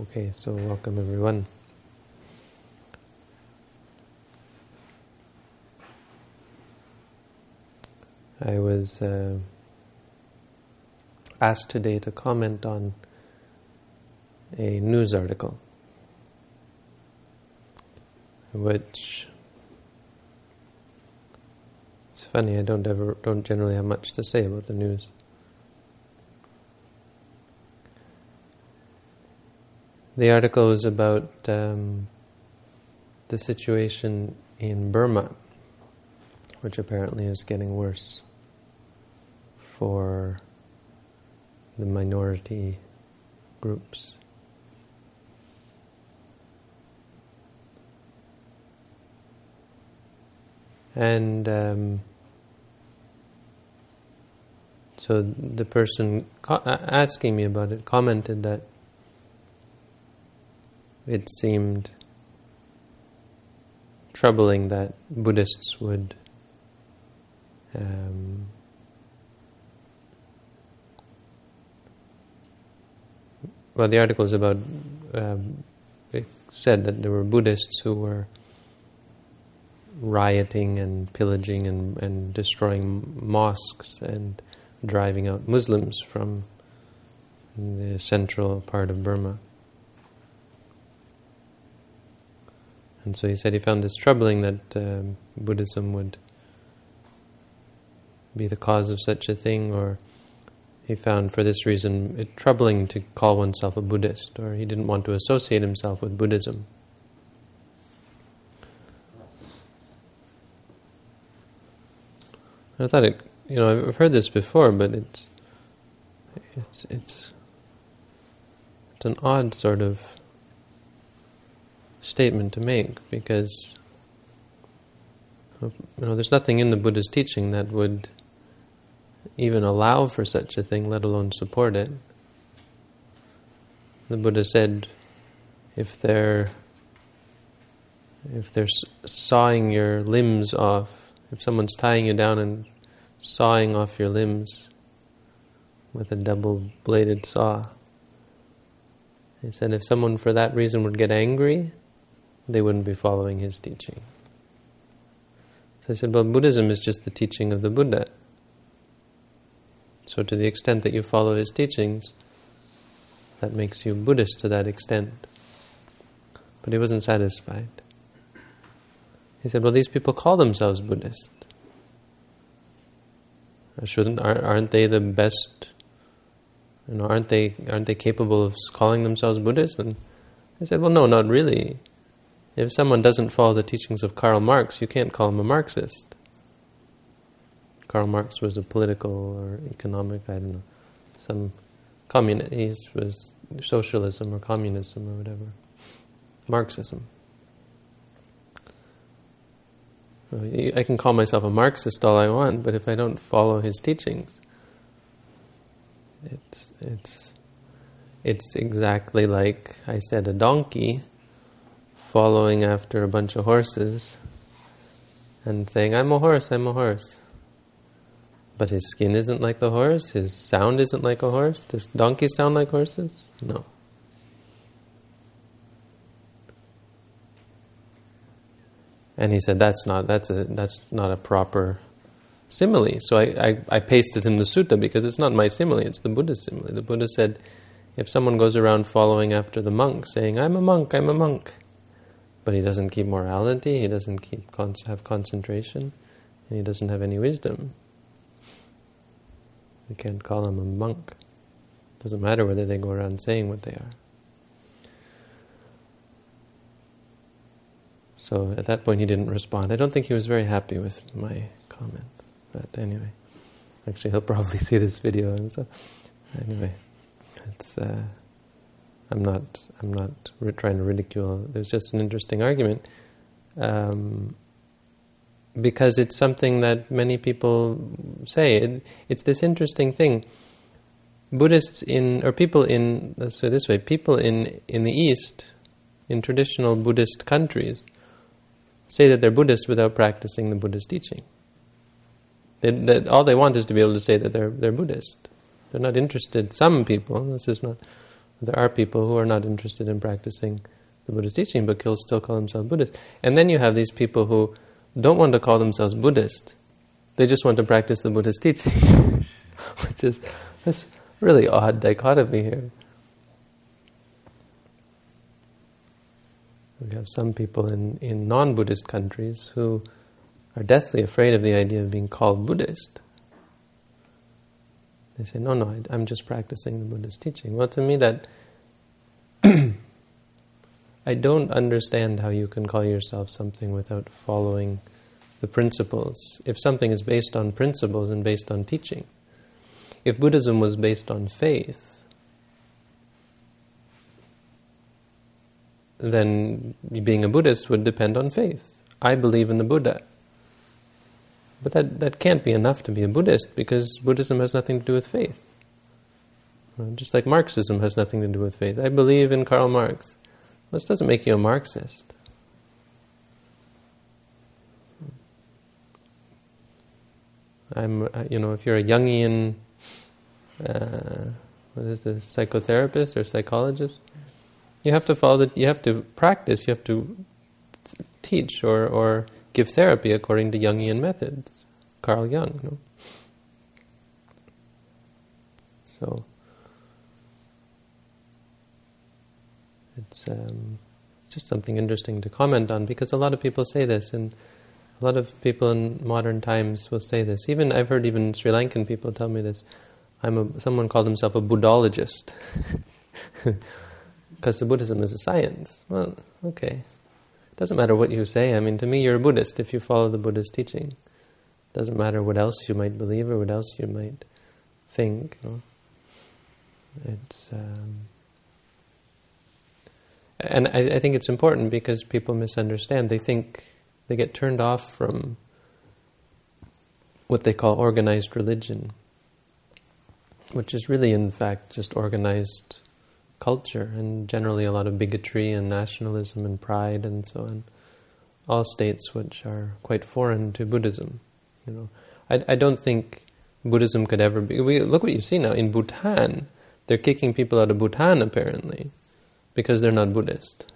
Okay, so welcome everyone. I was uh, asked today to comment on a news article, which it's funny. I don't ever don't generally have much to say about the news. The article was about um, the situation in Burma, which apparently is getting worse for the minority groups. And um, so the person asking me about it commented that it seemed troubling that Buddhists would um, well, the article is about. Um, it said that there were Buddhists who were rioting and pillaging and, and destroying mosques and driving out Muslims from the central part of Burma. And so he said he found this troubling that um, Buddhism would be the cause of such a thing, or he found for this reason it troubling to call oneself a Buddhist, or he didn't want to associate himself with Buddhism. I thought it, you know, I've heard this before, but it's, it's, it's, it's an odd sort of statement to make because you know there's nothing in the Buddha's teaching that would even allow for such a thing, let alone support it. The Buddha said, if they're if they're sawing your limbs off, if someone's tying you down and sawing off your limbs with a double-bladed saw, he said if someone for that reason would get angry, they wouldn't be following his teaching. So I said, well, Buddhism is just the teaching of the Buddha. So to the extent that you follow his teachings, that makes you Buddhist to that extent. But he wasn't satisfied. He said, well, these people call themselves Buddhist. Shouldn't, aren't they the best, you know, aren't they, aren't they capable of calling themselves Buddhist? And I said, well, no, not really. If someone doesn't follow the teachings of Karl Marx, you can't call him a Marxist. Karl Marx was a political or economic, I don't know, some communist, he was socialism or communism or whatever. Marxism. I can call myself a Marxist all I want, but if I don't follow his teachings, it's it's it's exactly like I said a donkey following after a bunch of horses and saying, I'm a horse, I'm a horse. But his skin isn't like the horse, his sound isn't like a horse. Does donkeys sound like horses? No. And he said, that's not, that's a, that's not a proper simile. So I, I, I pasted him the sutta because it's not my simile, it's the Buddha's simile. The Buddha said, if someone goes around following after the monk, saying, I'm a monk, I'm a monk, but he doesn't keep morality, he doesn't keep con have concentration, and he doesn't have any wisdom. You can't call him a monk. Doesn't matter whether they go around saying what they are. So at that point he didn't respond. I don't think he was very happy with my comment. But anyway, actually he'll probably see this video and so anyway, it's uh, I'm not. I'm not trying to ridicule. There's just an interesting argument um, because it's something that many people say. It, it's this interesting thing. Buddhists in or people in let's say this way, people in in the East, in traditional Buddhist countries, say that they're Buddhist without practicing the Buddhist teaching. They, they, all they want is to be able to say that they're they're Buddhist. They're not interested. Some people. This is not There are people who are not interested in practicing the Buddhist teaching, but still call themselves Buddhist. And then you have these people who don't want to call themselves Buddhist. They just want to practice the Buddhist teaching, which is this really odd dichotomy here. We have some people in, in non-Buddhist countries who are deathly afraid of the idea of being called Buddhist. They say, no, no, I, am just practicing the Buddhist teaching. Well, to me that, I don't understand how you can call yourself something without following the principles. If something is based on principles and based on teaching. If Buddhism was based on faith, then being a Buddhist would depend on faith. I believe in the Buddha. But that, that can't be enough to be a Buddhist because Buddhism has nothing to do with faith. Just like Marxism has nothing to do with faith. I believe in Karl Marx. This doesn't make you a Marxist. I'm, uh, you know, if you're a Jungian, uh, what is this, psychotherapist or psychologist, you have to follow the, you have to practice, you have to teach or, or give therapy according to Jungian methods. Carl Jung, no? So, it's um, just something interesting to comment on because a lot of people say this, and a lot of people in modern times will say this. Even I've heard even Sri Lankan people tell me this. I'm a, someone called himself a Buddhologist because the Buddhism is a science. Well, okay, doesn't matter what you say. I mean, to me, you're a Buddhist if you follow the Buddha's teaching. Doesn't matter what else you might believe or what else you might think. You know? It's um, and I, I think it's important because people misunderstand. They think they get turned off from what they call organized religion, which is really, in fact, just organized culture and generally a lot of bigotry and nationalism and pride and so on. All states which are quite foreign to Buddhism. You know, I, I don't think Buddhism could ever be. We, look what you see now in Bhutan. They're kicking people out of Bhutan apparently because they're not Buddhist,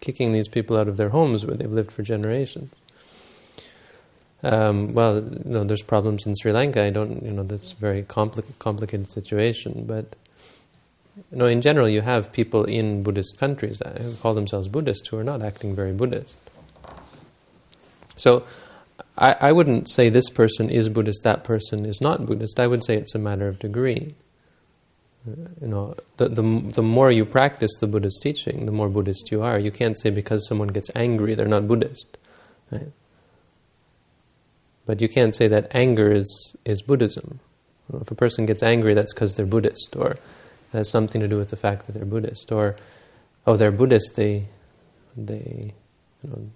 kicking these people out of their homes where they've lived for generations. Um, well, you know, there's problems in Sri Lanka. I don't, you know, that's a very compli- complicated situation, but you know, in general, you have people in Buddhist countries who call themselves Buddhist who are not acting very Buddhist. So, I, I wouldn't say this person is Buddhist, that person is not Buddhist. I would say it's a matter of degree. Uh, you know, the, the the more you practice the Buddhist teaching, the more Buddhist you are. You can't say because someone gets angry they're not Buddhist, right? But you can't say that anger is is Buddhism. If a person gets angry, that's because they're Buddhist, or it has something to do with the fact that they're Buddhist, or oh, they're Buddhist. They they you know,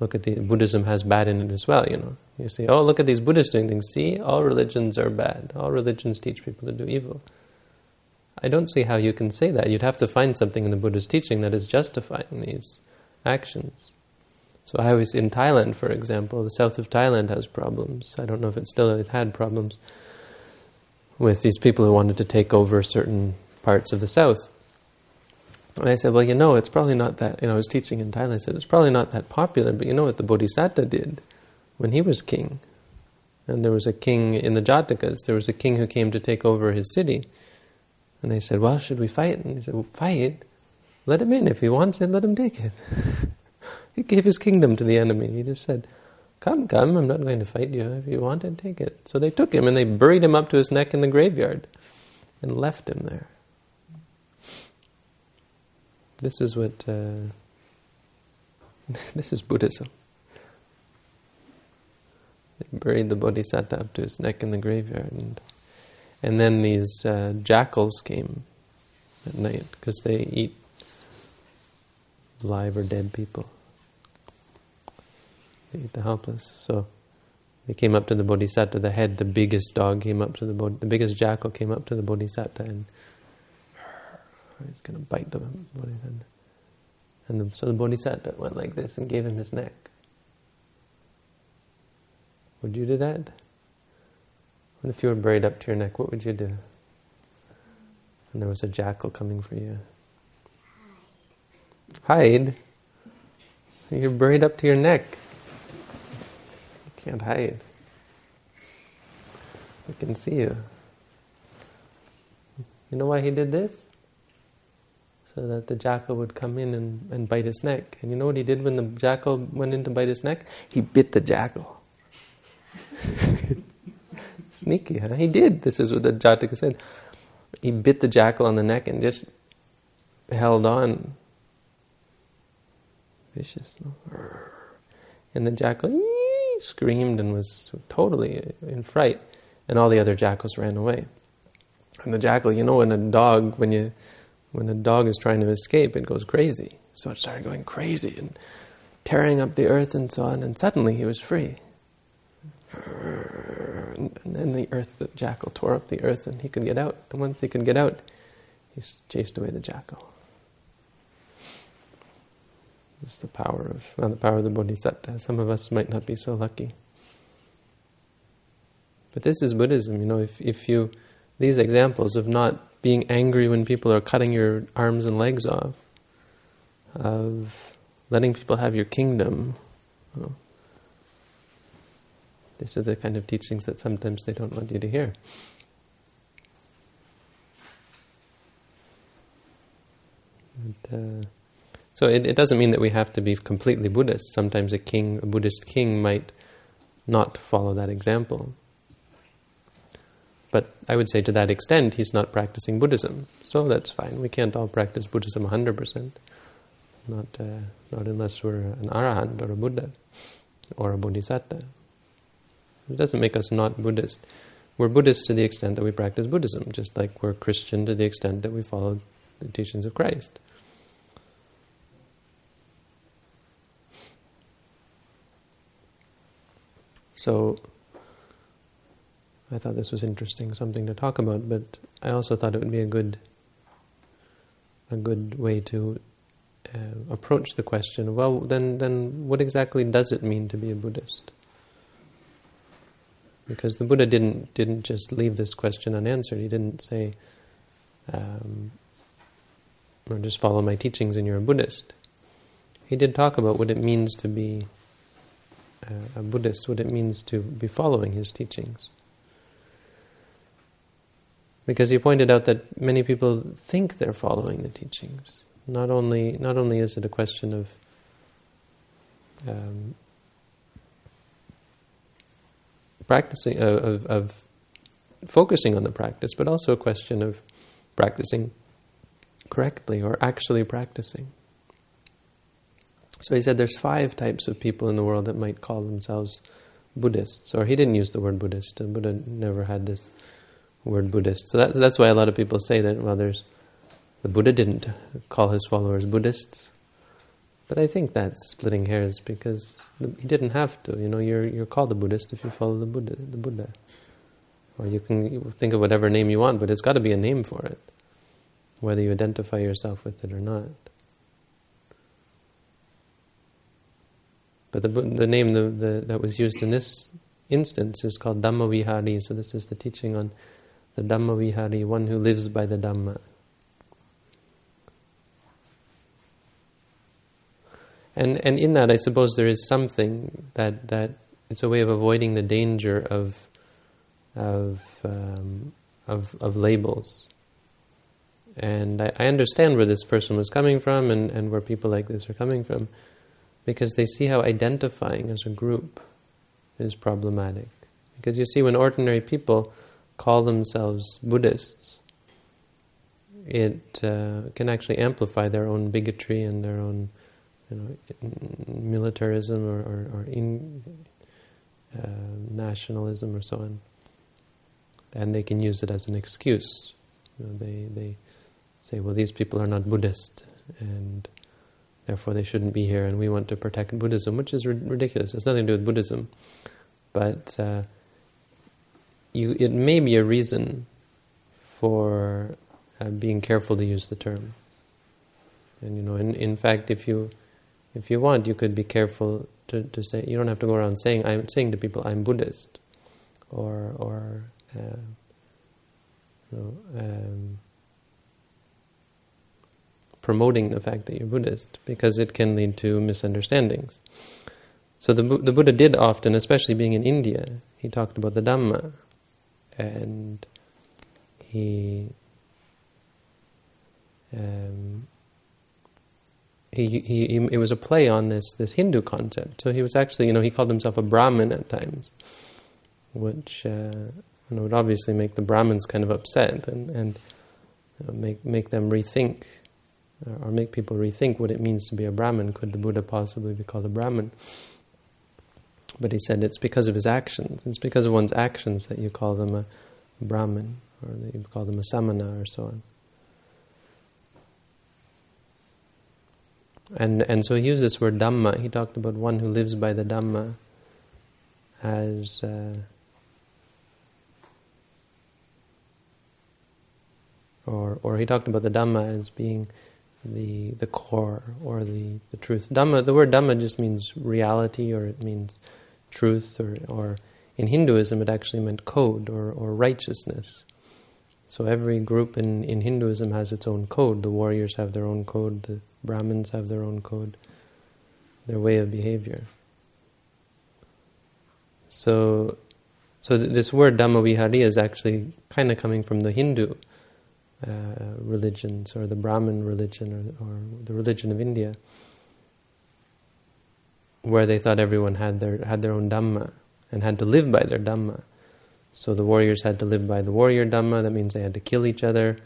look at the Buddhism has bad in it as well. You know, you see, oh, look at these Buddhists doing things. See, all religions are bad. All religions teach people to do evil. I don't see how you can say that. You'd have to find something in the Buddhist teaching that is justifying these actions. So I was in Thailand, for example. The south of Thailand has problems. I don't know if it still it had problems with these people who wanted to take over certain parts of the south. And I said, well, you know, it's probably not that, you know, I was teaching in Thailand, I said, it's probably not that popular, but you know what the Bodhisattva did when he was king? And there was a king in the Jatakas, there was a king who came to take over his city. And they said, well, should we fight? And he said, well, fight? Let him in. If he wants it, let him take it. he gave his kingdom to the enemy. He just said, Come, come, I'm not going to fight you. If you want it, take it. So they took him and they buried him up to his neck in the graveyard and left him there. This is what, uh, this is Buddhism. They buried the Bodhisattva up to his neck in the graveyard. And, and then these uh, jackals came at night because they eat live or dead people. They the helpless. So they came up to the bodhisattva, the head, the biggest dog came up to the bod- the biggest jackal came up to the bodhisattva and he's going to bite the bodhisattva. And the, so the bodhisattva went like this and gave him his neck. Would you do that? What if you were buried up to your neck? What would you do? and there was a jackal coming for you. Hide? You're buried up to your neck. Can't hide. We can see you. You know why he did this? So that the jackal would come in and, and bite his neck. And you know what he did when the jackal went in to bite his neck? He bit the jackal. Sneaky, huh? He did. This is what the Jataka said. He bit the jackal on the neck and just held on. Vicious? And the jackal screamed and was totally in fright and all the other jackals ran away. And the jackal, you know, when a dog, when you, when a dog is trying to escape, it goes crazy. So it started going crazy and tearing up the earth and so on. And suddenly he was free. And then the earth, the jackal tore up the earth, and he could get out. And once he could get out, he chased away the jackal. Is the power of well, the power of the bodhisattva. Some of us might not be so lucky. But this is Buddhism, you know, if, if you, these examples of not being angry when people are cutting your arms and legs off, of letting people have your kingdom, you know, these are the kind of teachings that sometimes they don't want you to hear. Uh, so it, it, doesn't mean that we have to be completely Buddhist. Sometimes a king, a Buddhist king, might not follow that example. But I would say to that extent, he's not practicing Buddhism. So that's fine. We can't all practice Buddhism 100%. Not, uh, not unless we're an arahant or a Buddha or a bodhisattva. It doesn't make us not Buddhist. We're Buddhist to the extent that we practice Buddhism, just like we're Christian to the extent that we follow the teachings of Christ. So, I thought this was interesting, something to talk about, but I also thought it would be a good, a good way to uh, approach the question. Well, then, then, what exactly does it mean to be a Buddhist? Because the Buddha didn't didn't just leave this question unanswered. He didn't say, um, "Or just follow my teachings and you're a Buddhist." He did talk about what it means to be a Buddhist, what it means to be following his teachings because he pointed out that many people think they're following the teachings. Not only not only is it a question of um, practicing uh, of, of focusing on the practice, but also a question of practicing correctly or actually practicing. So he said there's five types of people in the world that might call themselves Buddhists, or he didn't use the word Buddhist. The Buddha never had this word Buddhist. So that, that's why a lot of people say that, well, there's, the Buddha didn't call his followers Buddhists. But I think that's splitting hairs because he didn't have to. You know, you're, you're called a Buddhist if you follow the Buddha, the Buddha. Or you can think of whatever name you want, but it's got to be a name for it, whether you identify yourself with it or not. But the, the name the, the, that was used in this instance is called Dhammavihari, so this is the teaching on the Dhammavihari, one who lives by the Dhamma. And and in that, I suppose there is something that that it's a way of avoiding the danger of of um, of, of labels. And I, I, understand where this person was coming from, and, and where people like this are coming from, because they see how identifying as a group is problematic. Because you see, when ordinary people call themselves Buddhists, it uh, can actually amplify their own bigotry and their own you know, militarism or, or, or in, uh, nationalism or so on. And they can use it as an excuse. You know, they, they say, well, these people are not Buddhist, and therefore they shouldn't be here, and we want to protect Buddhism, which is ridiculous. It's nothing to do with Buddhism. But uh, you, it may be a reason for uh, being careful to use the term. And you know, in, in fact, if you if you want, you could be careful to, to say. You don't have to go around saying I'm saying to people I'm Buddhist, or or uh, you know, um, promoting the fact that you're Buddhist because it can lead to misunderstandings. So the the Buddha did often, especially being in India, he talked about the Dhamma, and he um, he, he, he, it was a play on this this Hindu concept. So he was actually, you know, he called himself a Brahmin at times, which uh, you know, would obviously make the Brahmins kind of upset and and you know, make make them rethink, or, or make people rethink what it means to be a Brahmin. Could the Buddha possibly be called a Brahmin? But he said it's because of his actions. It's because of one's actions that you call them a Brahmin, or that you call them a Samana, or so on. And and so he used this word Dhamma. He talked about one who lives by the Dhamma as uh, or or he talked about the Dhamma as being the the core or the, the truth. Dhamma the word Dhamma just means reality or it means truth or or in Hinduism it actually meant code or, or righteousness. So every group in, in Hinduism has its own code. The warriors have their own code, the Brahmins have their own code, their way of behavior. So, so th- this word Dhammavihari is actually kind of coming from the Hindu uh, religions or the Brahmin religion or, or the religion of India, where they thought everyone had their had their own Dhamma and had to live by their Dhamma. So the warriors had to live by the warrior Dhamma, that means they had to kill each other,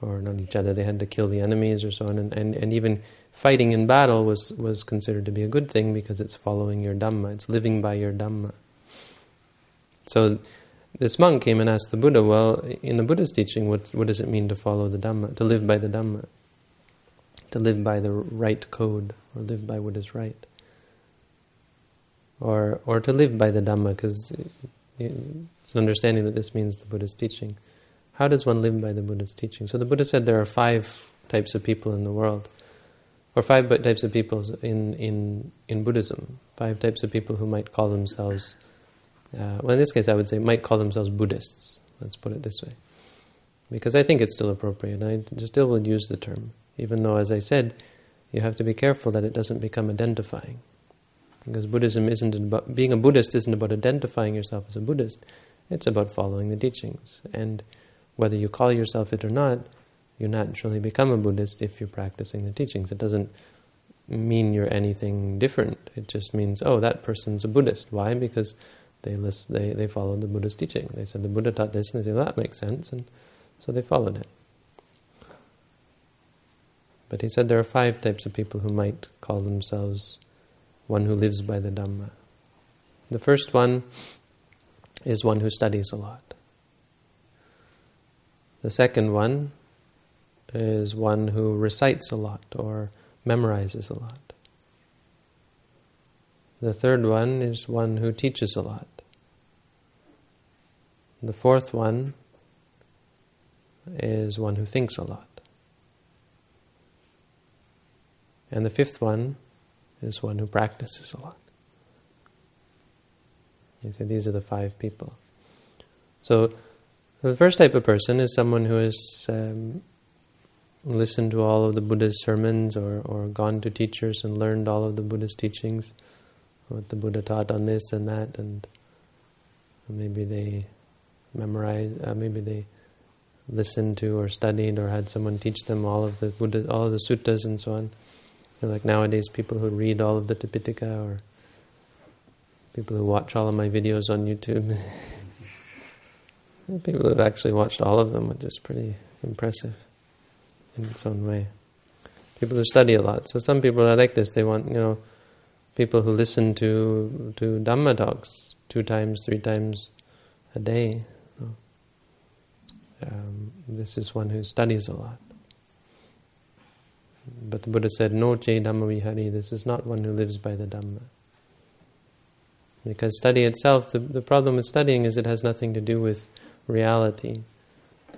or not each other, they had to kill the enemies or so on. And, and, and even fighting in battle was, was considered to be a good thing because it's following your Dhamma, it's living by your Dhamma. So this monk came and asked the Buddha, well, in the Buddha's teaching, what, what does it mean to follow the Dhamma, to live by the Dhamma? To live by the right code, or live by what is right? Or, or to live by the Dhamma, because it's an understanding that this means the Buddha's teaching. How does one live by the Buddha's teaching? So the Buddha said there are five types of people in the world, or five types of people in in in Buddhism. Five types of people who might call themselves, uh, well, in this case, I would say might call themselves Buddhists. Let's put it this way, because I think it's still appropriate. I still would use the term, even though, as I said, you have to be careful that it doesn't become identifying. Because Buddhism isn't about, being a Buddhist isn't about identifying yourself as a Buddhist, it's about following the teachings. And whether you call yourself it or not, you naturally become a Buddhist if you're practicing the teachings. It doesn't mean you're anything different. It just means, oh, that person's a Buddhist. Why? Because they list, they they followed the Buddha's teaching. They said the Buddha taught this, and they said well, that makes sense, and so they followed it. But he said there are five types of people who might call themselves one who lives by the Dhamma. The first one is one who studies a lot. The second one is one who recites a lot or memorizes a lot. The third one is one who teaches a lot. The fourth one is one who thinks a lot. And the fifth one is one who practices a lot. You say these are the five people. So the first type of person is someone who has um, listened to all of the Buddha's sermons or, or gone to teachers and learned all of the Buddha's teachings, what the Buddha taught on this and that, and maybe they memorize, uh, maybe they listened to or studied or had someone teach them all of the Buddha, all of the suttas and so on like nowadays, people who read all of the Tipitaka or people who watch all of my videos on YouTube. people who have actually watched all of them, which is pretty impressive in its own way. People who study a lot. So some people are like this. They want, you know, people who listen to to Dhamma talks two times, three times a day. Um, this is one who studies a lot. But the Buddha said, No che Dhamma vihari, this is not one who lives by the Dhamma. Because study itself, the, the problem with studying is it has nothing to do with reality.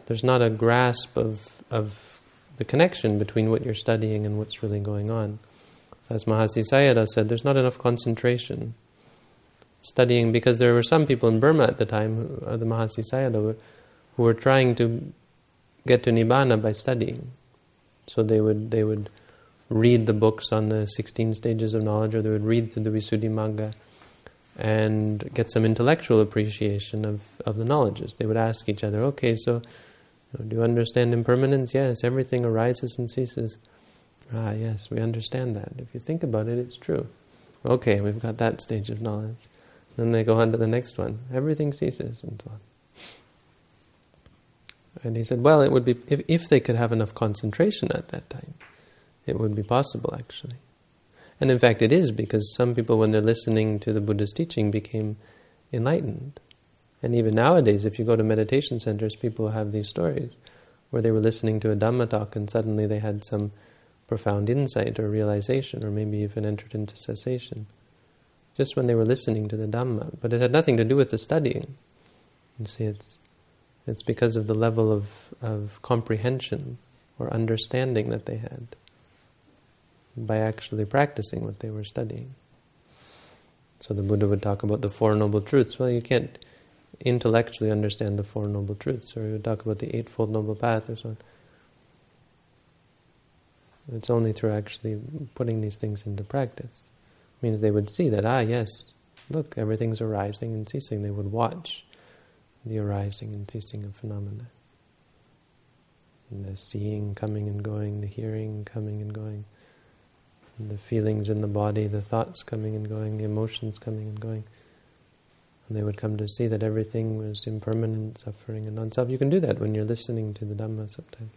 There's not a grasp of, of the connection between what you're studying and what's really going on. As Mahasi Sayadaw said, there's not enough concentration. Studying, because there were some people in Burma at the time, uh, the Mahasi Sayadaw, who were trying to get to Nibbana by studying. So they would they would read the books on the 16 stages of knowledge, or they would read through the Visuddhimagga and get some intellectual appreciation of, of the knowledges. They would ask each other, okay, so do you understand impermanence? Yes, everything arises and ceases. Ah, yes, we understand that. If you think about it, it's true. Okay, we've got that stage of knowledge. Then they go on to the next one. Everything ceases, and so on. And he said, well, it would be, if, if they could have enough concentration at that time, it would be possible, actually. And in fact, it is, because some people, when they're listening to the Buddha's teaching, became enlightened. And even nowadays, if you go to meditation centers, people have these stories where they were listening to a Dhamma talk and suddenly they had some profound insight or realization, or maybe even entered into cessation, just when they were listening to the Dhamma. But it had nothing to do with the studying. You see, it's it's because of the level of, of comprehension or understanding that they had by actually practicing what they were studying. So the Buddha would talk about the Four Noble Truths. Well, you can't intellectually understand the Four Noble Truths, or he would talk about the Eightfold Noble Path, or so on. It's only through actually putting these things into practice. It means they would see that, ah, yes, look, everything's arising and ceasing. They would watch the arising and ceasing of phenomena. And the seeing coming and going, the hearing coming and going, and the feelings in the body, the thoughts coming and going, the emotions coming and going. And they would come to see that everything was impermanent, suffering, and non-self. You can do that when you're listening to the Dhamma sometimes.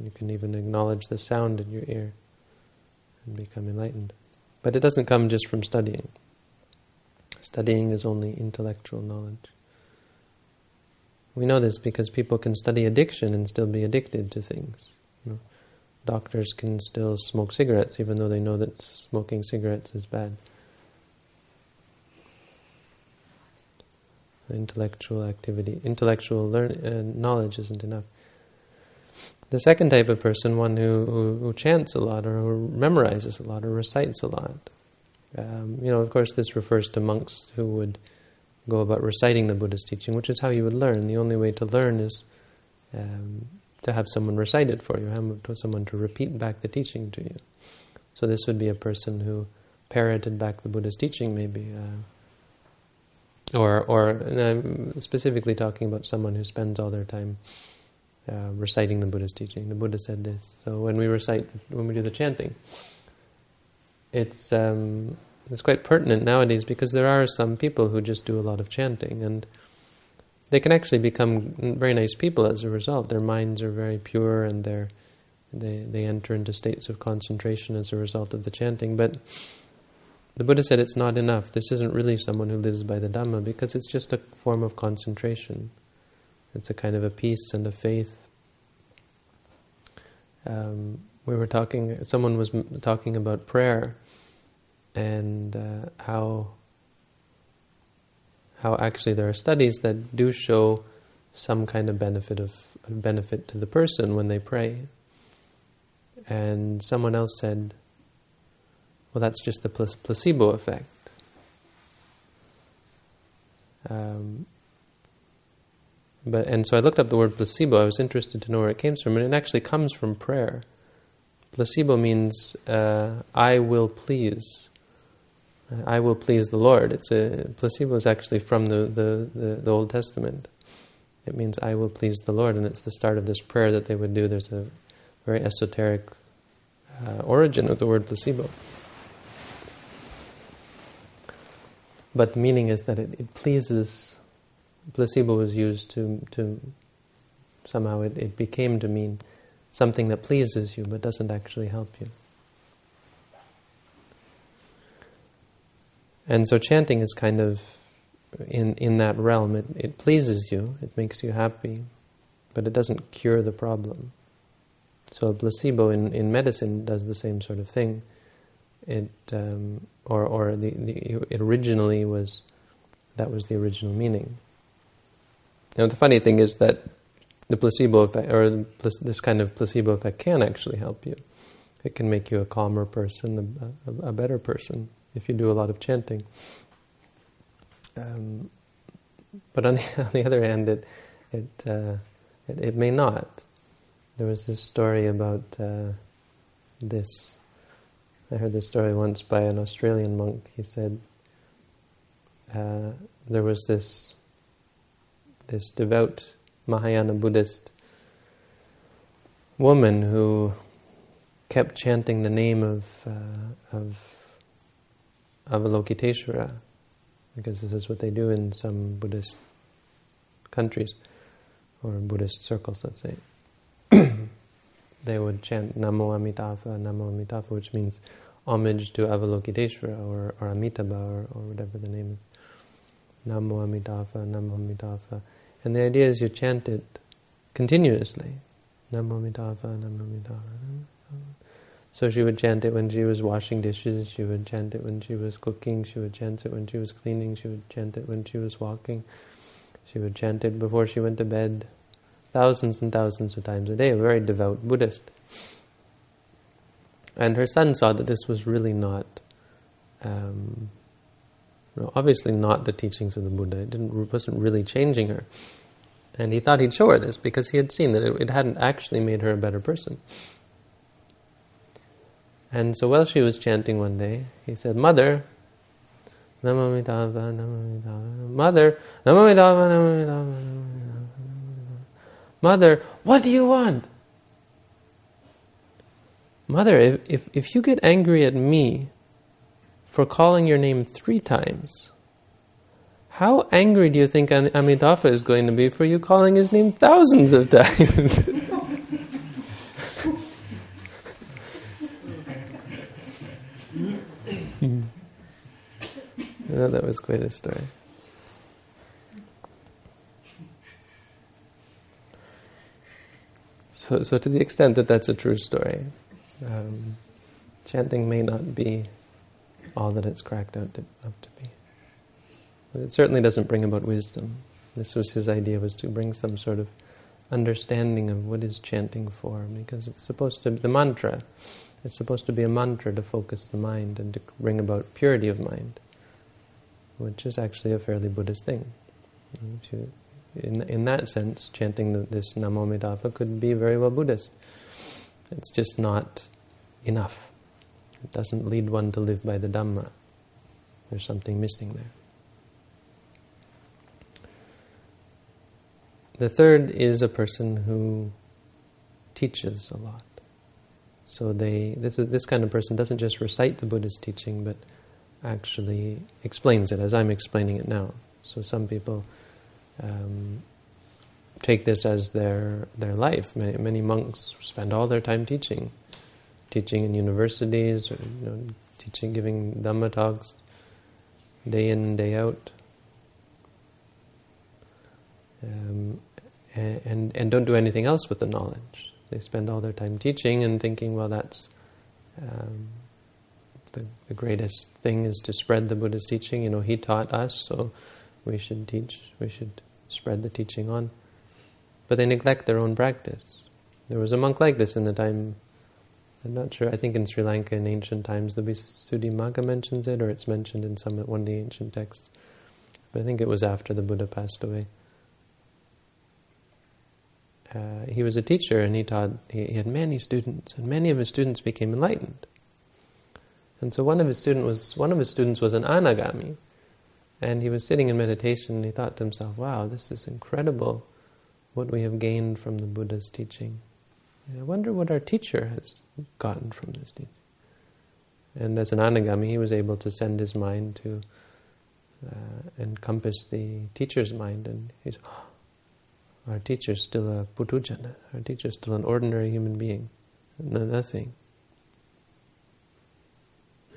You can even acknowledge the sound in your ear and become enlightened. But it doesn't come just from studying. Studying is only intellectual knowledge. We know this because people can study addiction and still be addicted to things. You know? Doctors can still smoke cigarettes even though they know that smoking cigarettes is bad. Intellectual activity, intellectual learn, uh, knowledge isn't enough. The second type of person, one who, who, who, chants a lot or who memorizes a lot or recites a lot. Um, you know, of course, this refers to monks who would go about reciting the Buddha's teaching, which is how you would learn. The only way to learn is um, to have someone recite it for you, have someone to repeat back the teaching to you. So this would be a person who parroted back the Buddha's teaching, maybe. Uh, or, or I'm specifically talking about someone who spends all their time uh, reciting the Buddha's teaching. The Buddha said this. So when we recite, when we do the chanting, it's um, it's quite pertinent nowadays because there are some people who just do a lot of chanting and they can actually become very nice people as a result. Their minds are very pure and they they they enter into states of concentration as a result of the chanting. But the Buddha said it's not enough. This isn't really someone who lives by the Dhamma because it's just a form of concentration. It's a kind of a peace and a faith. Um, we were talking, someone was talking about prayer and uh, how how actually there are studies that do show some kind of benefit of benefit to the person when they pray. And someone else said, "Well, that's just the placebo effect." Um, but and so I looked up the word placebo. I was interested to know where it came from, and it actually comes from prayer. Placebo means uh, "I will please." I will please the Lord. It's a placebo is actually from the, the, the, the Old Testament. It means I will please the Lord, and it's the start of this prayer that they would do. There's a very esoteric uh, origin of the word placebo. But the meaning is that it, it pleases placebo was used to to somehow it, it became to mean something that pleases you but doesn't actually help you. And so chanting is kind of in in that realm. It it pleases you, it makes you happy, but it doesn't cure the problem. So a placebo in, in medicine does the same sort of thing. It um, or or the, the it originally was that was the original meaning. Now, the funny thing is that the placebo effect, or this kind of placebo effect, can actually help you. It can make you a calmer person, a, a, a better person, if you do a lot of chanting. Um, but on the, on the other hand, it it, uh, it, it may not. there was this story about uh, this. I heard this story once by an Australian monk. He said uh, there was this this devout Mahayana Buddhist woman who kept chanting the name of uh, of Avalokiteshvara, because this is what they do in some Buddhist countries or Buddhist circles, let's say. they would chant Namo Amitabha, Namo Amitabha, which means homage to Avalokiteshvara or, or Amitabha or, or whatever the name is. Namo Amitabha, Namo Amitabha. And the idea is you chant it continuously. Namo Amitabha, Namo. So she would chant it when she was washing dishes, she would chant it when she was cooking, she would chant it when she was cleaning, she would chant it when she was walking, she would chant it before she went to bed, thousands and thousands of times a day, a very devout Buddhist. And her son saw that this was really not, um, obviously not the teachings of the Buddha. It didn't, wasn't really changing her. And he thought he'd show her this because he had seen that it, it hadn't actually made her a better person. And so while she was chanting one day, he said, Mother, Mother, Mother, what do you want? Mother, if, if, if you get angry at me for calling your name three times, how angry do you think Amitabha is going to be for you calling his name thousands of times? yeah, that was quite a story. So, so to the extent that that's a true story, um, chanting may not be all that it's cracked out to, up to be. But it certainly doesn't bring about wisdom. This was his idea, was to bring some sort of understanding of what is chanting for, because it's supposed to, be the mantra, it's supposed to be a mantra to focus the mind and to bring about purity of mind, which is actually a fairly Buddhist thing. In, in that sense, chanting the, this Namo Amitabha could be very well Buddhist. It's just not enough. It doesn't lead one to live by the Dhamma. There's something missing there. The third is a person who teaches a lot. So they this is, this kind of person doesn't just recite the Buddha's teaching, but actually explains it as I'm explaining it now. So some people um, take this as their their life. Many, many, monks spend all their time teaching, teaching in universities, or you know, teaching, giving dhamma talks, day in and day out, um, and and don't do anything else with the knowledge. They spend all their time teaching and thinking, well, that's um, the, the greatest thing is to spread the Buddha's teaching. You know, he taught us, so we should teach. We should spread the teaching on. But they neglect their own practice. There was a monk like this in the time. I'm not sure. I think in Sri Lanka in ancient times, the Visuddhimagga mentions it, or it's mentioned in some one of the ancient texts. But I think it was after the Buddha passed away uh, he was a teacher and he taught, he, he, had many students, and many of his students became enlightened. And so one of his student was one of his students was an anagami, and he was sitting in meditation and he thought to himself, "Wow, this is incredible, what we have gained from the Buddha's teaching. I wonder what our teacher has gotten from this teaching." And as an anagami, he was able to send his mind to uh, encompass the teacher's mind, and he's. Oh, our teacher is still a puthujjana. Our teacher is still an ordinary human being. No, nothing.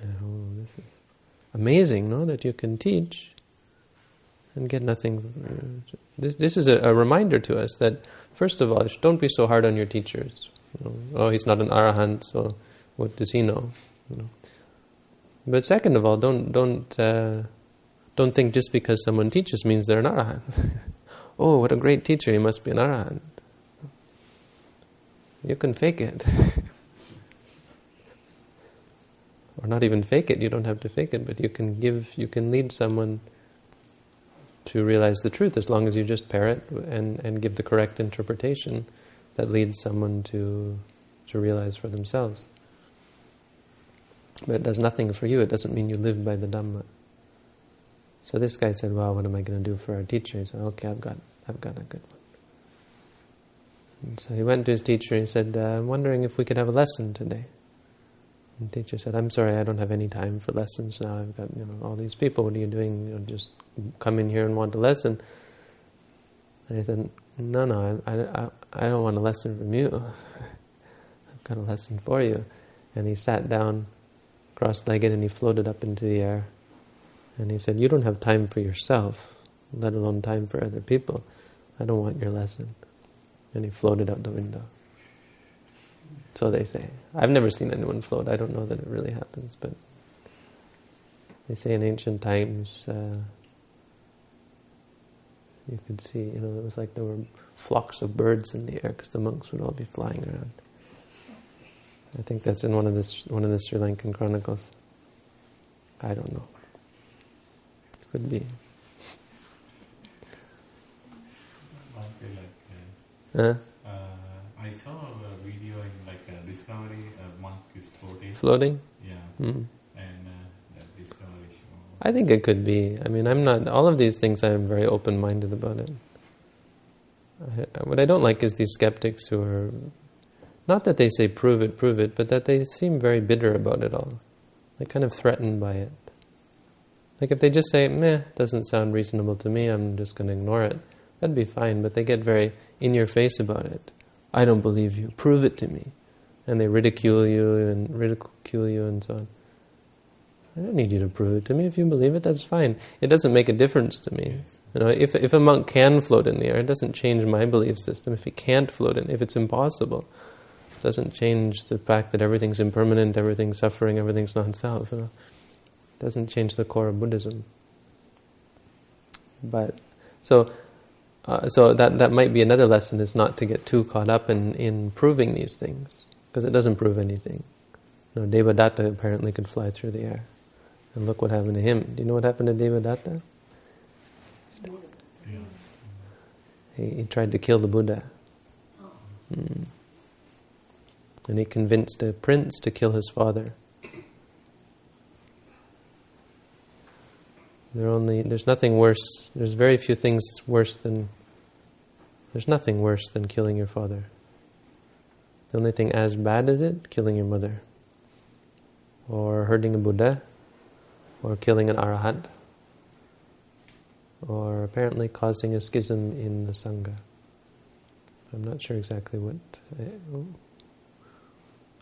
Oh, this is amazing, no? That you can teach and get nothing. This, this is a, a, reminder to us that, first of all, don't be so hard on your teachers. You know, oh, he's not an arahant, so what does he know? You know? But second of all, don't don't uh, don't think just because someone teaches means they're an arahant. oh, what a great teacher, he must be an arahant. You can fake it. or not even fake it, you don't have to fake it, but you can give, you can lead someone to realize the truth as long as you just parrot and, and give the correct interpretation that leads someone to to realize for themselves. But it does nothing for you. It doesn't mean you live by the Dhamma. So this guy said, "Well, what am I going to do for our teacher?" He said, "Okay, I've got, I've got a good one." And so he went to his teacher and said, uh, "I'm wondering if we could have a lesson today." And the teacher said, "I'm sorry, I don't have any time for lessons now. I've got you know all these people. What are you doing? You know, just come in here and want a lesson?" And he said, "No, no, I, I, I don't want a lesson from you. I've got a lesson for you." And he sat down, cross-legged, and he floated up into the air. And he said, You don't have time for yourself, let alone time for other people. I don't want your lesson. And he floated out the window. So they say. I've never seen anyone float. I don't know that it really happens, but they say in ancient times uh, you could see, you know, it was like there were flocks of birds in the air because the monks would all be flying around. I think that's in one of the one of the Sri Lankan chronicles. I don't know. Could be. Huh? Uh, I saw a video in like a Discovery, a monk is floating. Floating? Yeah. Mm. And uh, that Discovery show. I think it could be. I mean, I'm not, all of these things I'm very open-minded about it. I, what I don't like is these skeptics who are, not that they say prove it, prove it, but that they seem very bitter about it all. They're kind of threatened by it. Like if they just say, meh, doesn't sound reasonable to me, I'm just going to ignore it, that'd be fine. But they get very in your face about it. I don't believe you. Prove it to me. And they ridicule you and ridicule you and so on. I don't need you to prove it to me. If you believe it, that's fine. It doesn't make a difference to me. Yes. You know, if if a monk can float in the air, it doesn't change my belief system. If he can't float in, if it's impossible, it doesn't change the fact that everything's impermanent, everything's suffering, everything's non-self. You know? doesn't change the core of Buddhism. But so, uh, so that that might be another lesson: is not to get too caught up in in proving these things because it doesn't prove anything. Know, Devadatta apparently could fly through the air, and look what happened to him. Do you know what happened to Devadatta? He, he tried to kill the Buddha. Mm. And he convinced a prince to kill his father. Only there's nothing worse. There's very few things worse than. There's nothing worse than killing your father. The only thing as bad as it, killing your mother, or hurting a Buddha, or killing an arahant, or apparently causing a schism in the sangha. I'm not sure exactly what. Uh,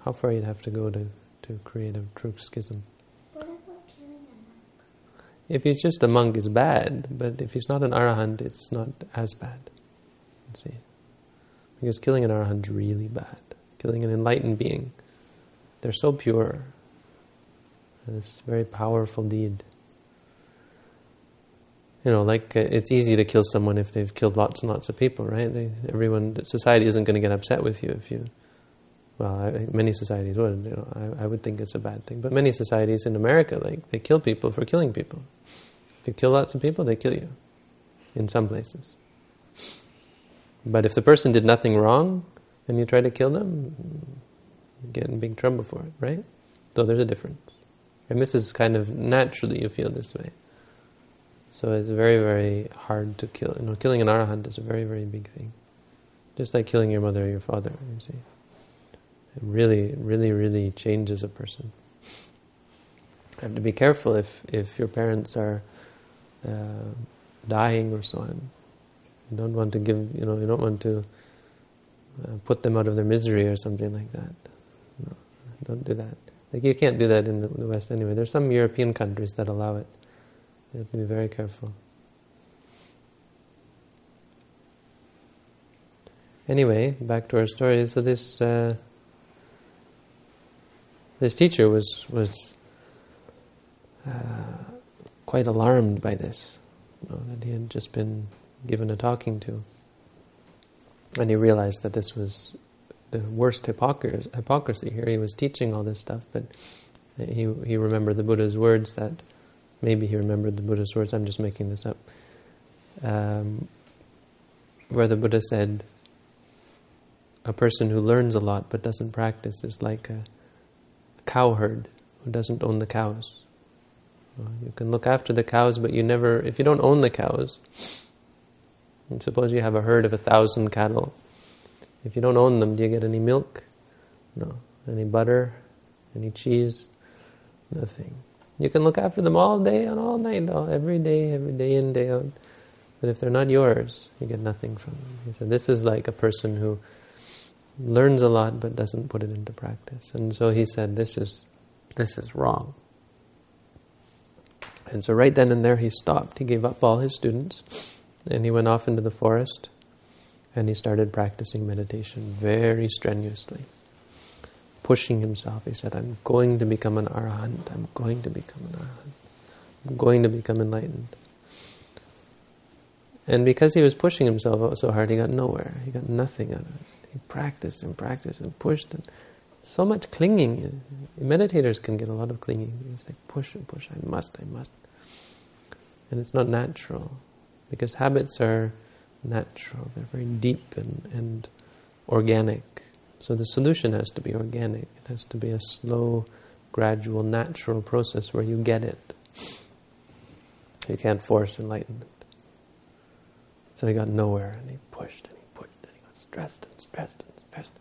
how far you'd have to go to to create a true schism. If he's just a monk, it's bad. But if he's not an arahant, it's not as bad. See, because killing an arahant is really bad. Killing an enlightened being, they're so pure. It's a very powerful deed. You know, like uh, it's easy to kill someone if they've killed lots and lots of people, right? They, everyone, society isn't going to get upset with you if you. Well, I, many societies would. You know, I, I would think it's a bad thing, but many societies in America, like they kill people for killing people. If you kill lots of people, they kill you. In some places. But if the person did nothing wrong and you try to kill them, you get in big trouble for it, right? So there's a difference. And this is kind of naturally you feel this way. So it's very, very hard to kill. You know, killing an arahant is a very, very big thing. Just like killing your mother or your father, you see. It really, really, really changes a person. You have to be careful if, if your parents are uh, dying or so on. You don't want to give, you know, you don't want to uh, put them out of their misery or something like that. No, don't do that. Like you can't do that in the, West anyway. There's some European countries that allow it. You have to be very careful. Anyway, back to our story. So this uh, this teacher was was uh, quite alarmed by this, you know, that he had just been given a talking to, and he realized that this was the worst hypocrisy, here. He was teaching all this stuff, but he he remembered the Buddha's words that maybe he remembered the Buddha's words. I'm just making this up. Um, where the Buddha said, a person who learns a lot but doesn't practice is like a cowherd who doesn't own the cows. You can look after the cows, but you never, if you don't own the cows, and suppose you have a herd of a thousand cattle, if you don't own them, do you get any milk? No. Any butter? Any cheese? Nothing. You can look after them all day and all night, all, every day, every day in, day out. But if they're not yours, you get nothing from them. He said, this is like a person who learns a lot but doesn't put it into practice. And so he said, this is, this is wrong. And so right then and there he stopped. He gave up all his students and he went off into the forest and he started practicing meditation very strenuously. Pushing himself. He said, I'm going to become an arahant. I'm going to become an arahant. I'm going to become enlightened. And because he was pushing himself so hard, he got nowhere. He got nothing out of it. He practiced and practiced and pushed and so much clinging. Meditators can get a lot of clinging. It's like push and push. I must, I must. And it's not natural because habits are natural. They're very deep and, and organic. So the solution has to be organic. It has to be a slow, gradual, natural process where you get it. You can't force enlightenment. So he got nowhere and he pushed and he pushed and he got stressed and stressed and stressed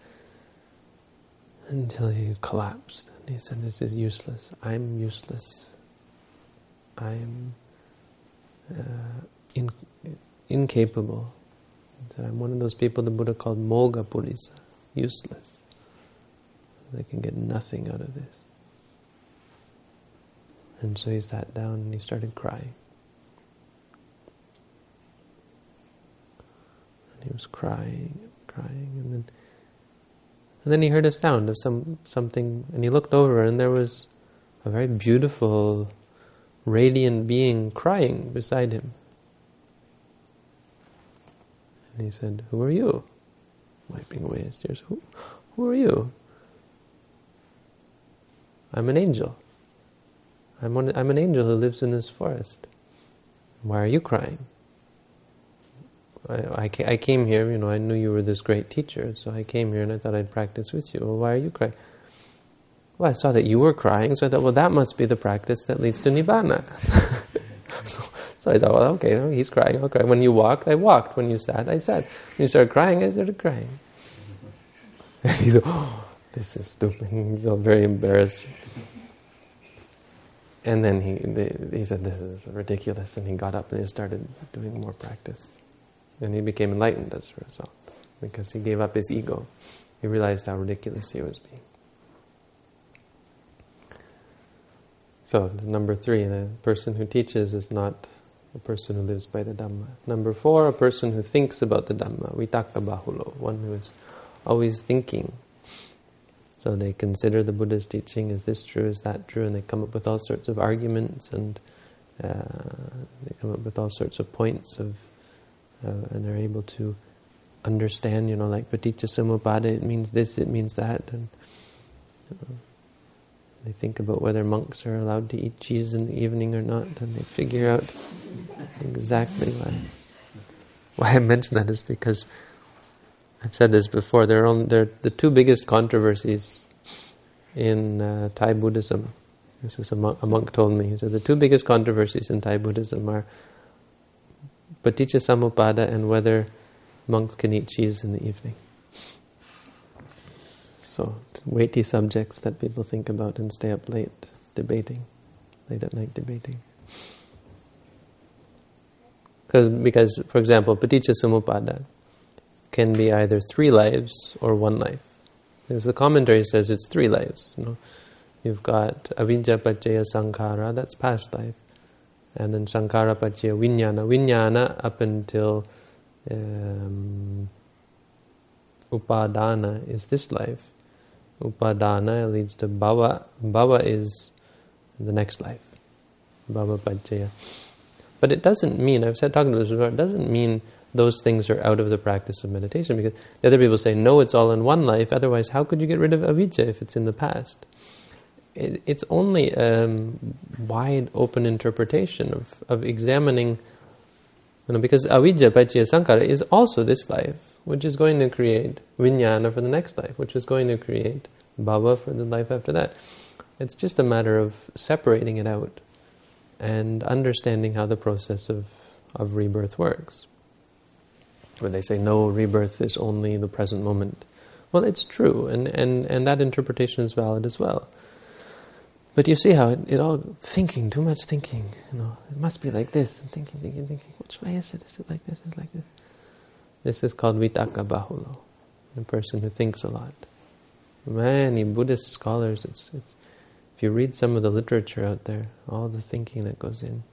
until he collapsed. And he said, This is useless. I'm useless. I'm uh, in, incapable. He said, I'm one of those people the Buddha called Moga Purisa, useless. They can get nothing out of this. And so he sat down and he started crying. And he was crying and crying, and then and then he heard a sound of some something, and he looked over, and there was a very beautiful, radiant being crying beside him. And he said, Who are you? Wiping away his tears. Who, who are you? I'm an angel. I'm, one, I'm an angel who lives in this forest. Why are you crying? I, I, came here, you know, I knew you were this great teacher, so I came here and I thought I'd practice with you. Well, why are you crying? Well, I saw that you were crying, so I thought, well, that must be the practice that leads to Nibbana. so, so I thought, well, okay, he's crying, cry. When you walked, I walked. When you sat, I sat. When you started crying, I started crying. And he said, oh, this is stupid. He felt very embarrassed. And then he, he said, this is ridiculous. And he got up and he started doing more practice. And he became enlightened as a result. Because he gave up his ego. He realized how ridiculous he was being. So, number three, the person who teaches is not a person who lives by the Dhamma. Number four, a person who thinks about the Dhamma, vitakka bahulo, one who is always thinking. So they consider the Buddha's teaching, is this true, is that true, and they come up with all sorts of arguments and uh, they come up with all sorts of points of, uh, and they're able to understand, you know, like paticca samuppada, it means this, it means that, and you know, they think about whether monks are allowed to eat cheese in the evening or not, and they figure out exactly why. Why I mention that is because I've said this before. There are there the two biggest controversies in uh, Thai Buddhism. This is a monk, a monk told me. He said the two biggest controversies in Thai Buddhism are paticca samuppada and whether monks can eat cheese in the evening. So, weighty subjects that people think about and stay up late debating, late at night debating. Because, because, for example, paticca samuppada can be either three lives or one life. There's the commentary says it's three lives. You know, you've got avidya paccaya sankhara, that's past life, and then sankhara paccaya vijnana. Vijnana up until um, upadana is this life, upadana leads to bhava. Bhava is the next life. Bhava paccaya. But it doesn't mean, I've said talking to this before, it doesn't mean those things are out of the practice of meditation because the other people say, no, it's all in one life, otherwise how could you get rid of avidya if it's in the past? It, it's only a um, wide open interpretation of, of examining, you know, because avidya, paccaya, sankhara is also this life. Which is going to create vijnana for the next life, which is going to create bhava for the life after that. It's just a matter of separating it out and understanding how the process of, of rebirth works. Where they say, no, rebirth is only the present moment. Well, it's true, and, and, and that interpretation is valid as well. But you see how it, it, all thinking, too much thinking. You know, it must be like this, and thinking, thinking, thinking. Which way is it? Is it like this? Is it like this? This is called vitakka bahulo, the person who thinks a lot. Many Buddhist scholars, it's, it's if you read some of the literature out there, all the thinking that goes in.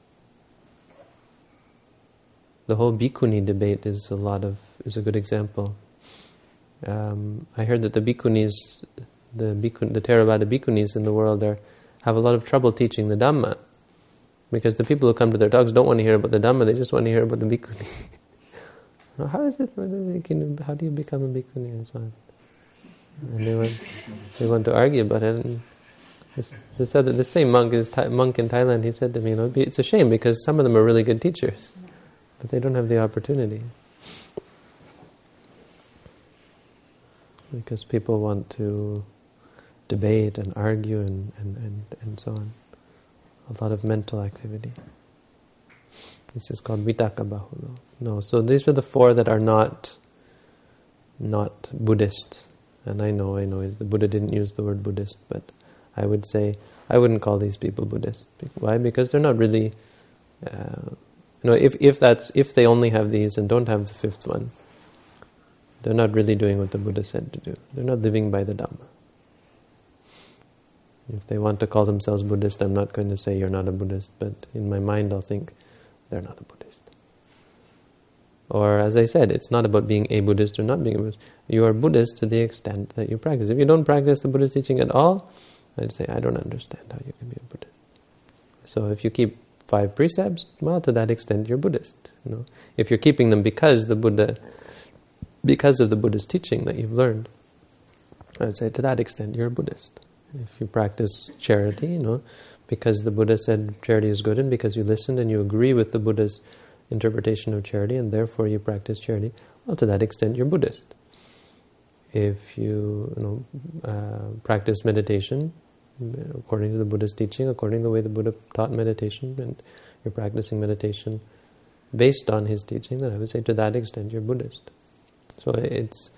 The whole bhikkhuni debate is a lot of is a good example. Um, I heard that the bhikkhunis, the bhikkhun, the Theravada bhikkhunis in the world are have a lot of trouble teaching the Dhamma because the people who come to their talks don't want to hear about the Dhamma; they just want to hear about the bhikkhuni. how is it? How do you become a bhikkhuni and so on? And they want they want to argue about it. And, this, this other, the same monk is monk in Thailand. He said to me, "You know, it's a shame because some of them are really good teachers, but they don't have the opportunity because people want to debate and argue and, and, and, and so on. A lot of mental activity. This is called vitakka bahulo. No, so these are the four that are not not Buddhist. And I know, I know, the Buddha didn't use the word Buddhist, but I would say I wouldn't call these people Buddhist. Why? Because they're not really. Uh, you know, if if that's if they only have these and don't have the fifth one, they're not really doing what the Buddha said to do. They're not living by the Dhamma. If they want to call themselves Buddhist, I'm not going to say you're not a Buddhist, but in my mind I'll think they're not a Buddhist. Or as I said, it's not about being a Buddhist or not being a Buddhist. You are Buddhist to the extent that you practice. If you don't practice the Buddhist teaching at all, I'd say, I don't understand how you can be a Buddhist. So if you keep five precepts, well, to that extent, you're Buddhist. You know, if you're keeping them because the Buddha, because of the Buddhist teaching that you've learned, I would say to that extent, you're a Buddhist. If you practice charity, you know, because the Buddha said charity is good, and because you listened and you agree with the Buddha's interpretation of charity, and therefore you practice charity, well, to that extent, you're Buddhist. If you, you know, uh, practice meditation, according to the Buddha's teaching, according to the way the Buddha taught meditation, and you're practicing meditation based on his teaching, then I would say to that extent you're Buddhist. So it's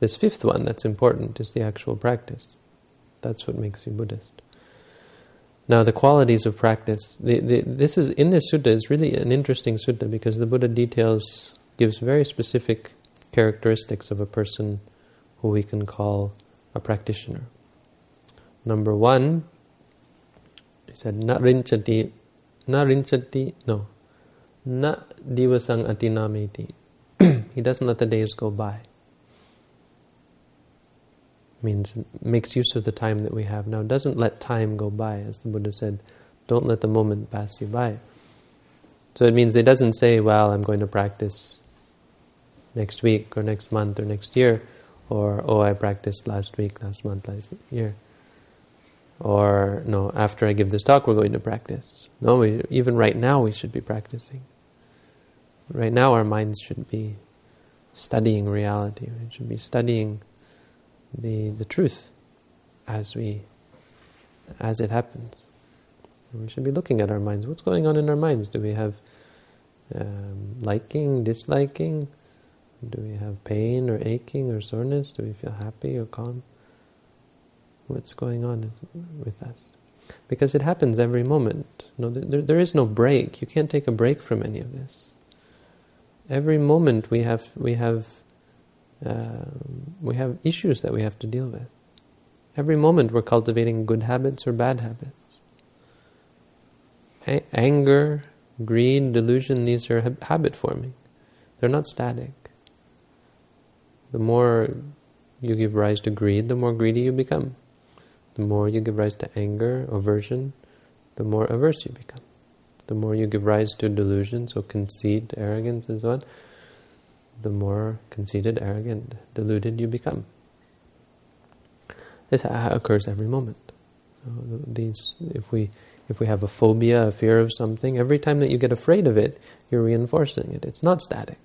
this fifth one that's important, is the actual practice. That's what makes you Buddhist. Now the qualities of practice, the, the, this is in this sutta is really an interesting sutta because the Buddha details, gives very specific characteristics of a person who we can call a practitioner. Number one, he said, na rinchati, na rinchati, no, na divasang atinameti. he doesn't let the days go by. Means makes use of the time that we have now. Doesn't let time go by, as the Buddha said. Don't let the moment pass you by. So it means it doesn't say, well, I'm going to practice next week or next month or next year, or, oh, I practiced last week, last month, last year. Or, no, after I give this talk, we're going to practice. No, we, even right now we should be practicing. Right now our minds should be studying reality. We should be studying the, the truth as we, as it happens. we should be looking at our minds. What's going on in our minds? Do we have um, liking, disliking? Do we have pain or aching or soreness? Do we feel happy or calm? what's going on with us. Because it happens every moment. No, there, there is no break. You can't take a break from any of this. Every moment we have we have uh, we have issues that we have to deal with. Every moment we're cultivating good habits or bad habits. A anger, greed, delusion, these are ha habit forming. They're not static. The more you give rise to greed, the more greedy you become. The more you give rise to anger, aversion, the more averse you become. The more you give rise to delusion, so conceit, arrogance, and so on, the more conceited, arrogant, deluded you become. This occurs every moment. These, if we, if we have a phobia, a fear of something, every time that you get afraid of it, you're reinforcing it. It's not static.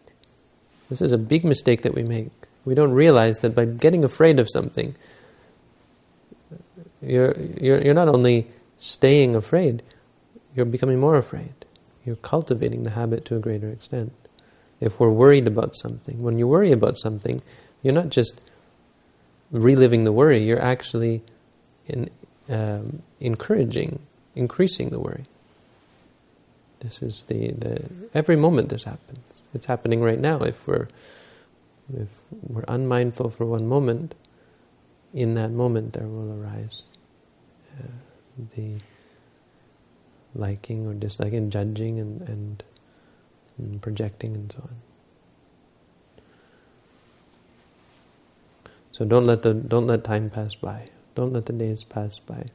This is a big mistake that we make. We don't realize that by getting afraid of something, you're, you're, you're not only staying afraid, you're becoming more afraid. You're cultivating the habit to a greater extent. If we're worried about something, when you worry about something, you're not just reliving the worry, you're actually in, um, encouraging, increasing the worry. This is the, the every moment this happens. It's happening right now. If we're if we're unmindful for one moment, in that moment there will arise uh, the liking or disliking, judging and, and, and projecting and so on. So don't let the don't let time pass by. Don't let the days pass by.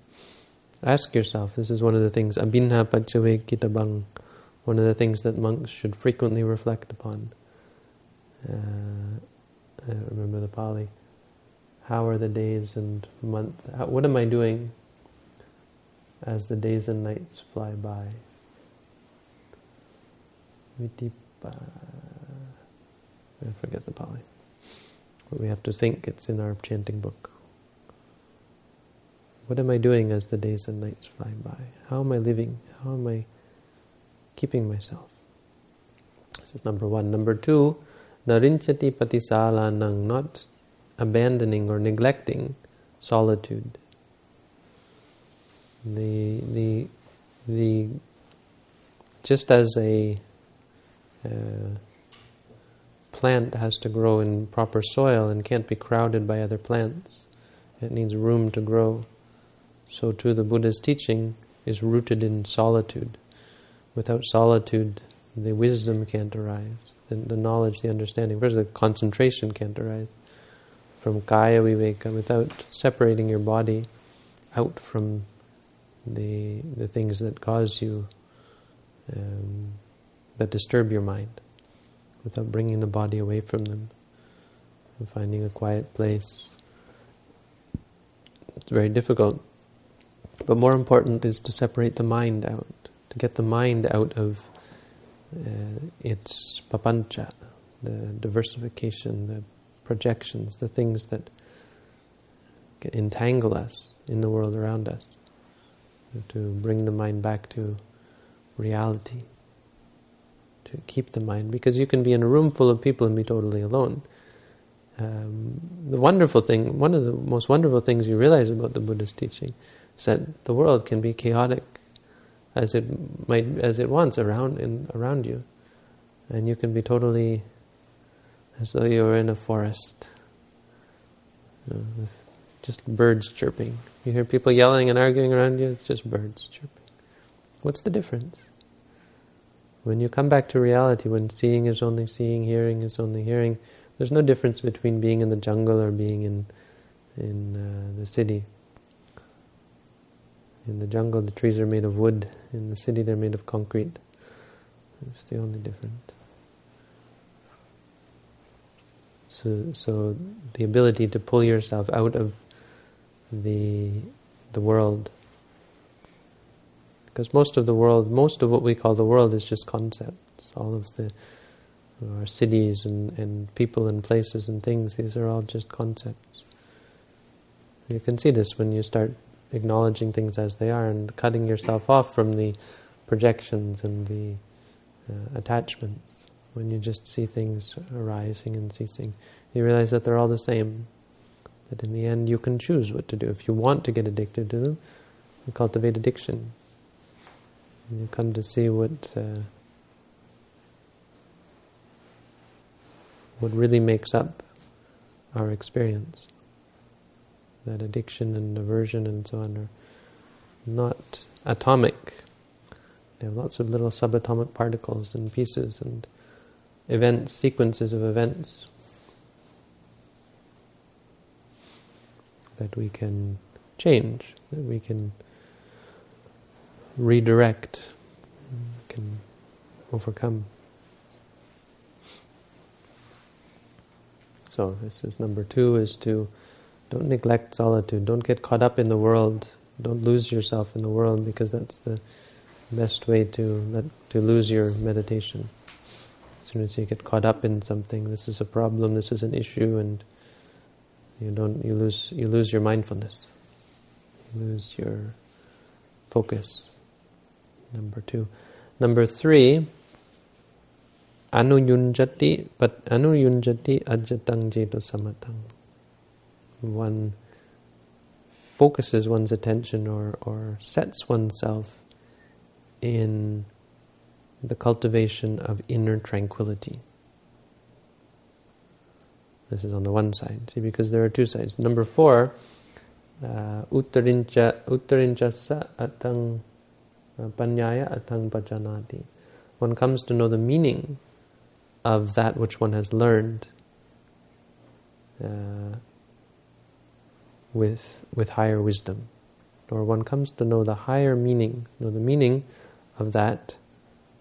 Ask yourself. This is one of the things. Abhinna pachave kitabang. One of the things that monks should frequently reflect upon. Uh, I remember the Pali. How are the days and months? How, what am I doing as the days and nights fly by? Vitipa. I forget the Pali. But we have to think it's in our chanting book. What am I doing as the days and nights fly by? How am I living? How am I keeping myself? This is number one. Number two, narinchati patisalanang, not abandoning or neglecting solitude. The the the just as a uh, plant has to grow in proper soil and can't be crowded by other plants, it needs room to grow. So too, the Buddha's teaching is rooted in solitude. Without solitude, the wisdom can't arise, the, the knowledge, the understanding. First, the concentration can't arise from kaya viveka, without separating your body out from the the things that cause you, um, that disturb your mind, without bringing the body away from them, and finding a quiet place. It's very difficult. But more important is to separate the mind out, to get the mind out of uh, its papancha, the diversification, the projections, the things that entangle us in the world around us, to bring the mind back to reality, to keep the mind, because you can be in a room full of people and be totally alone. Um, the wonderful thing, one of the most wonderful things you realize about the Buddha's teaching is that the world can be chaotic as it might, as it wants around in, around you, and you can be totally as though you were in a forest. You know, just birds chirping. You hear people yelling and arguing around you, it's just birds chirping. What's the difference? When you come back to reality, when seeing is only seeing, hearing is only hearing, there's no difference between being in the jungle or being in in uh, the city. In the jungle, the trees are made of wood. In the city, they're made of concrete. It's the only difference. So, so the ability to pull yourself out of the the world, because most of the world, most of what we call the world, is just concepts. All of the our cities and, and people and places and things, these are all just concepts. You can see this when you start acknowledging things as they are and cutting yourself off from the projections and the uh, attachments when you just see things arising and ceasing. You realize that they're all the same. That in the end you can choose what to do. If you want to get addicted to them, you cultivate addiction. You come to see what uh, what really makes up our experience. That addiction and aversion and so on are not atomic. They have lots of little subatomic particles and pieces and events, sequences of events that we can change, that we can redirect, can overcome. So this is number two, is to don't neglect solitude, don't get caught up in the world, don't lose yourself in the world because that's the best way to let, to lose your meditation. As soon as you get caught up in something, this is a problem, this is an issue, and you don't, you lose, you lose your mindfulness, you lose your focus. Number two. Number three, anuyunjati, but anuyunjati ajatang jeto samatang. One focuses one's attention or, or sets oneself in the cultivation of inner tranquility. This is on the one side. See, because there are two sides. Number four, uh, uttarincha uttarinchasa atang panyaya atang pajanati. One comes to know the meaning of that which one has learned uh, with with higher wisdom, or one comes to know the higher meaning, know the meaning of that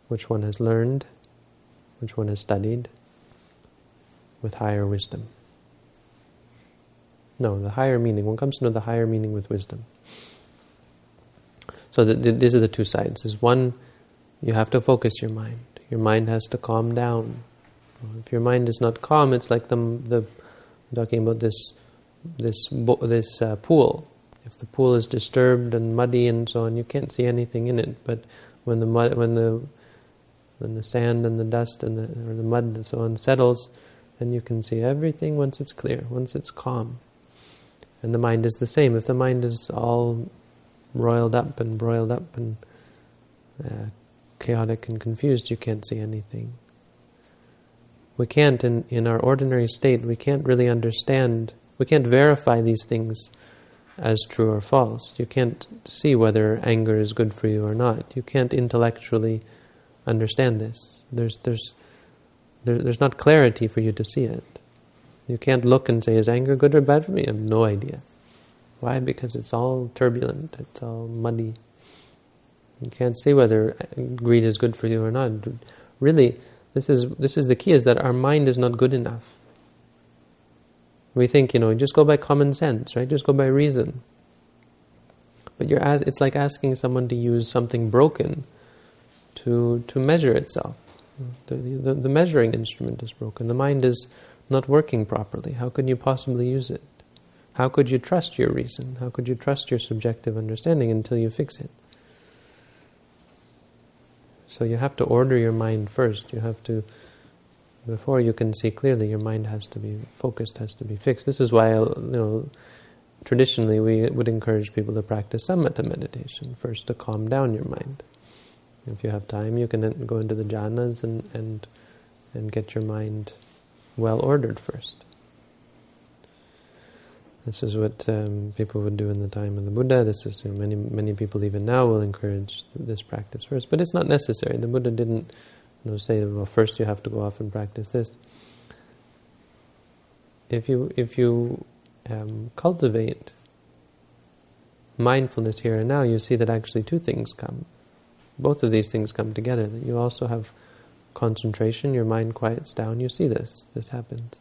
which one has learned, which one has studied, with higher wisdom. No, the higher meaning. One comes to know the higher meaning with wisdom. So the, the, these are the two sides. Is one, you have to focus your mind. Your mind has to calm down. If your mind is not calm, it's like the the talking about this this this uh, pool. If the pool is disturbed and muddy and so on, you can't see anything in it. But when the mud, when the when the sand and the dust and the, or the mud and so on settles, then you can see everything once it's clear, once it's calm. And the mind is the same. If the mind is all roiled up and broiled up and uh, chaotic and confused, you can't see anything. We can't, in, in our ordinary state, we can't really understand, we can't verify these things as true or false. You can't see whether anger is good for you or not. You can't intellectually understand this. There's, there's, there, there's not clarity for you to see it. You can't look and say, is anger good or bad for me? I have no idea. Why? Because it's all turbulent, it's all muddy. You can't see whether greed is good for you or not. Really, this is this is the key: is that our mind is not good enough. We think, you know, just go by common sense, right? Just go by reason. But you're as, it's like asking someone to use something broken to to measure itself. The, the, the measuring instrument is broken. The mind is not working properly. How can you possibly use it? How could you trust your reason? How could you trust your subjective understanding until you fix it? So you have to order your mind first. You have to, before you can see clearly, your mind has to be focused, has to be fixed. This is why, you know, traditionally we would encourage people to practice samatha meditation, first to calm down your mind. If you have time, you can go into the jhanas and, and, and get your mind well ordered first. This is what um, people would do in the time of the Buddha. This is you know, many many people even now will encourage this practice first, but it's not necessary. The Buddha didn't you know, say, well, first you have to go off and practice this. If you if you um, cultivate mindfulness here and now, you see that actually two things come. Both of these things come together. That you also have concentration, your mind quiets down. You see this. This happens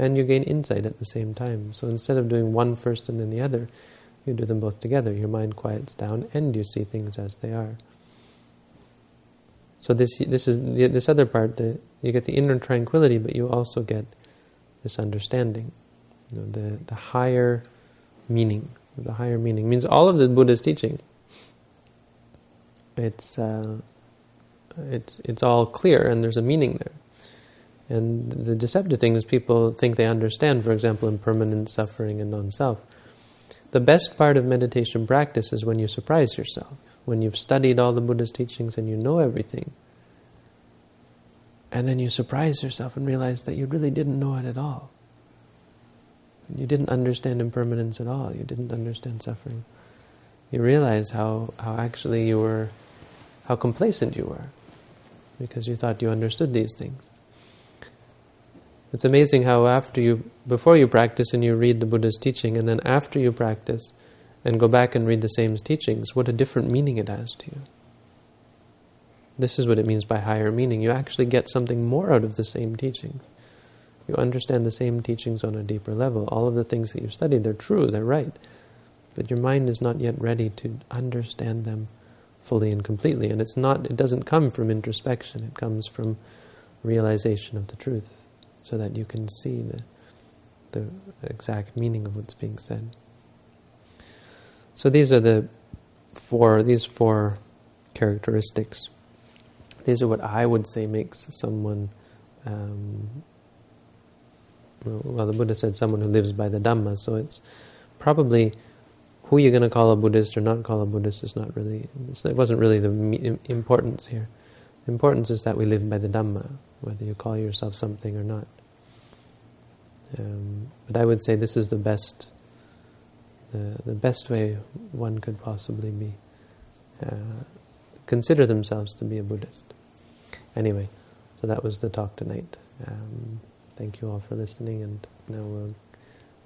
and you gain insight at the same time. So instead of doing one first and then the other, you do them both together. Your mind quiets down and you see things as they are. So this this is this other part. The, you get the inner tranquility, but you also get this understanding, you know, the the higher meaning. The higher meaning means all of the Buddha's teaching. It's uh, it's it's all clear, and there's a meaning there. And the deceptive thing is people think they understand, for example, impermanent suffering and non-self. The best part of meditation practice is when you surprise yourself, when you've studied all the Buddha's teachings and you know everything. And then you surprise yourself and realize that you really didn't know it at all. You didn't understand impermanence at all. You didn't understand suffering. You realize how, how actually you were, how complacent you were, because you thought you understood these things. It's amazing how after you, before you practice and you read the Buddha's teaching, and then after you practice and go back and read the same teachings, what a different meaning it has to you. This is what it means by higher meaning. You actually get something more out of the same teachings. You understand the same teachings on a deeper level. All of the things that you've studied, they're true, they're right. But your mind is not yet ready to understand them fully and completely. And it's not, it doesn't come from introspection, it comes from realization of the truth, so that you can see the the exact meaning of what's being said. So these are the four these four characteristics. These are what I would say makes someone. Um, well, the Buddha said someone who lives by the Dhamma, so it's probably who you're going to call a Buddhist or not call a Buddhist is not really, it wasn't really the importance here. The importance is that we live by the Dhamma, whether you call yourself something or not. Um, but I would say this is the best, the, the best way one could possibly be, uh, consider themselves to be a Buddhist. Anyway, so that was the talk tonight. Um, thank you all for listening, and now we'll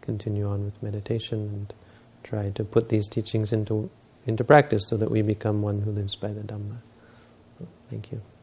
continue on with meditation and try to put these teachings into into practice so that we become one who lives by the Dhamma. Thank you.